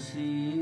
see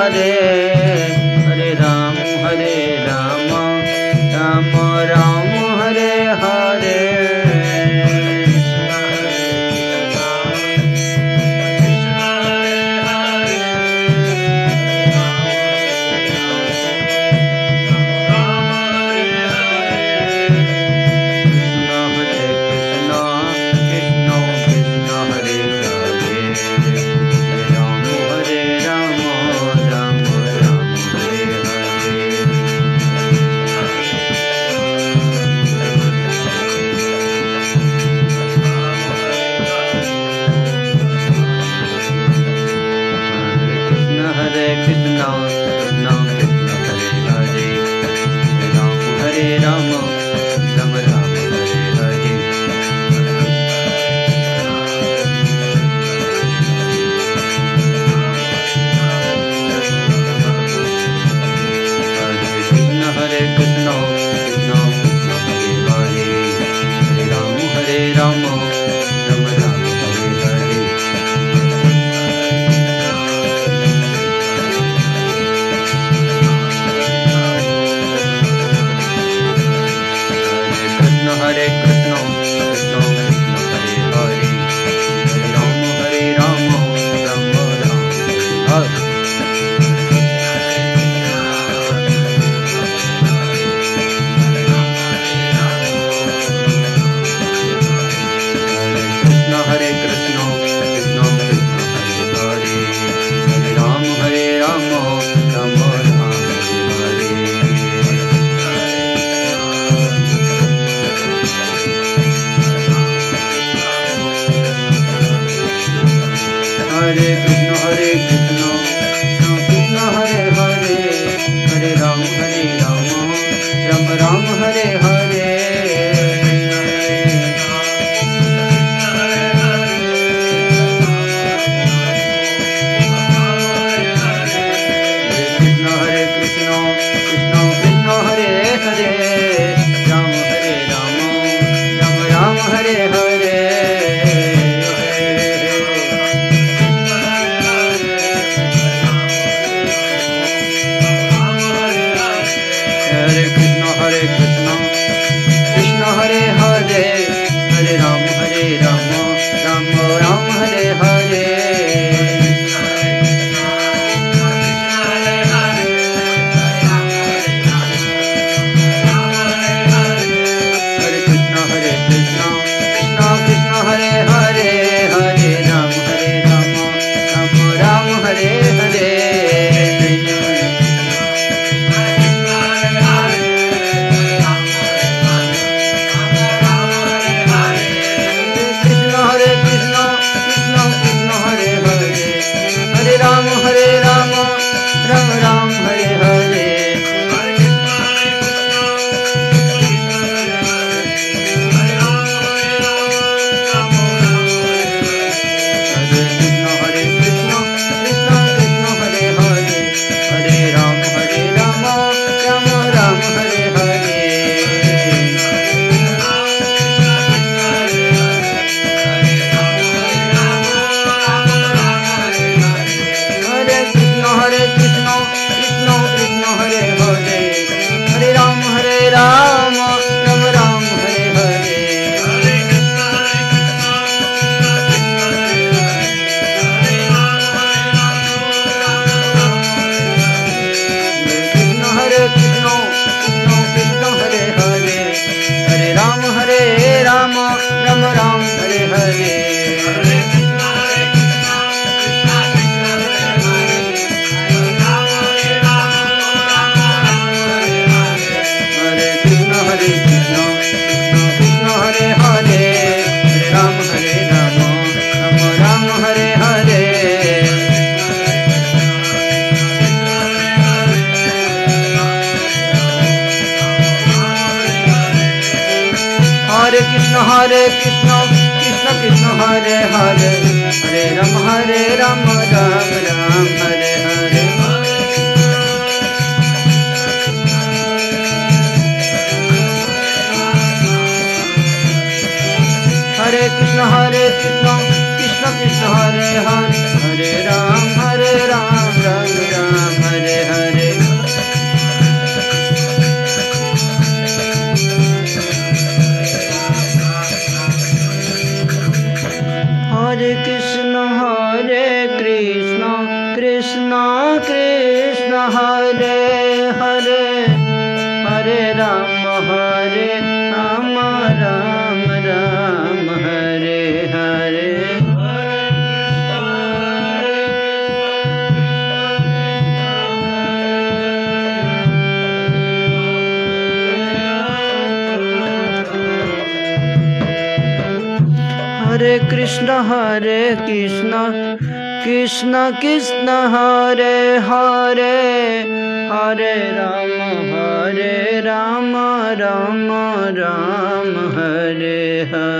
Hare Krishna Hare Ram Hare Ram Ram.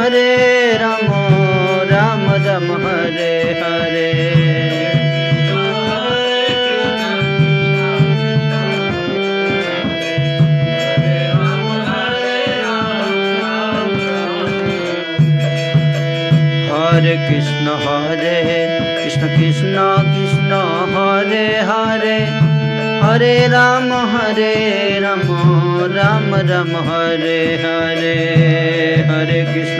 Hare Ram Ram Ram Hare Hare. Hare Krishna Hare Krishna Krishna Krishna Hare Hare. Hare Ram Hare Ram Ram Ram Hare Hare. Hare Krishna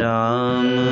Ram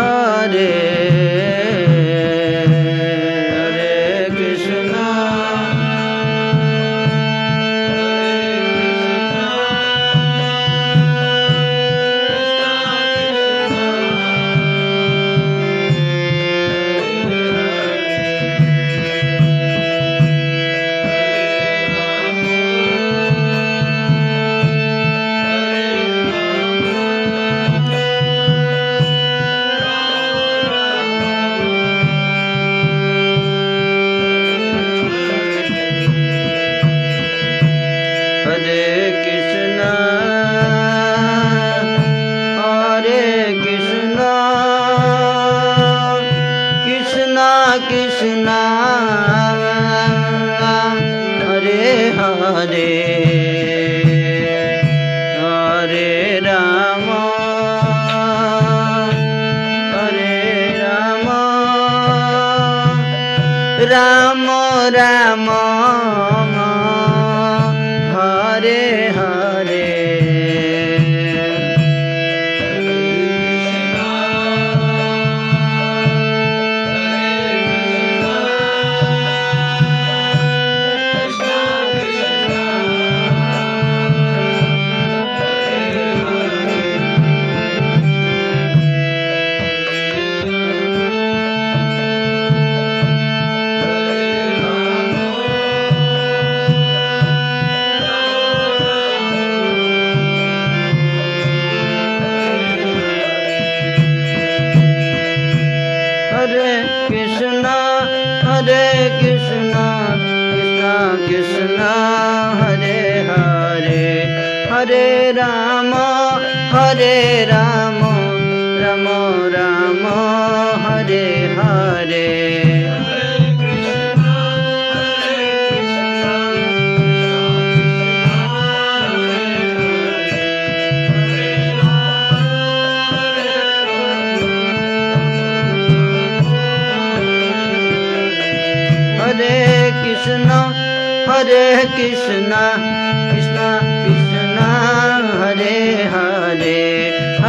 I did.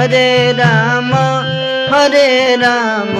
Hare Ram Hare Ram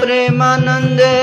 प्रेमानन्दे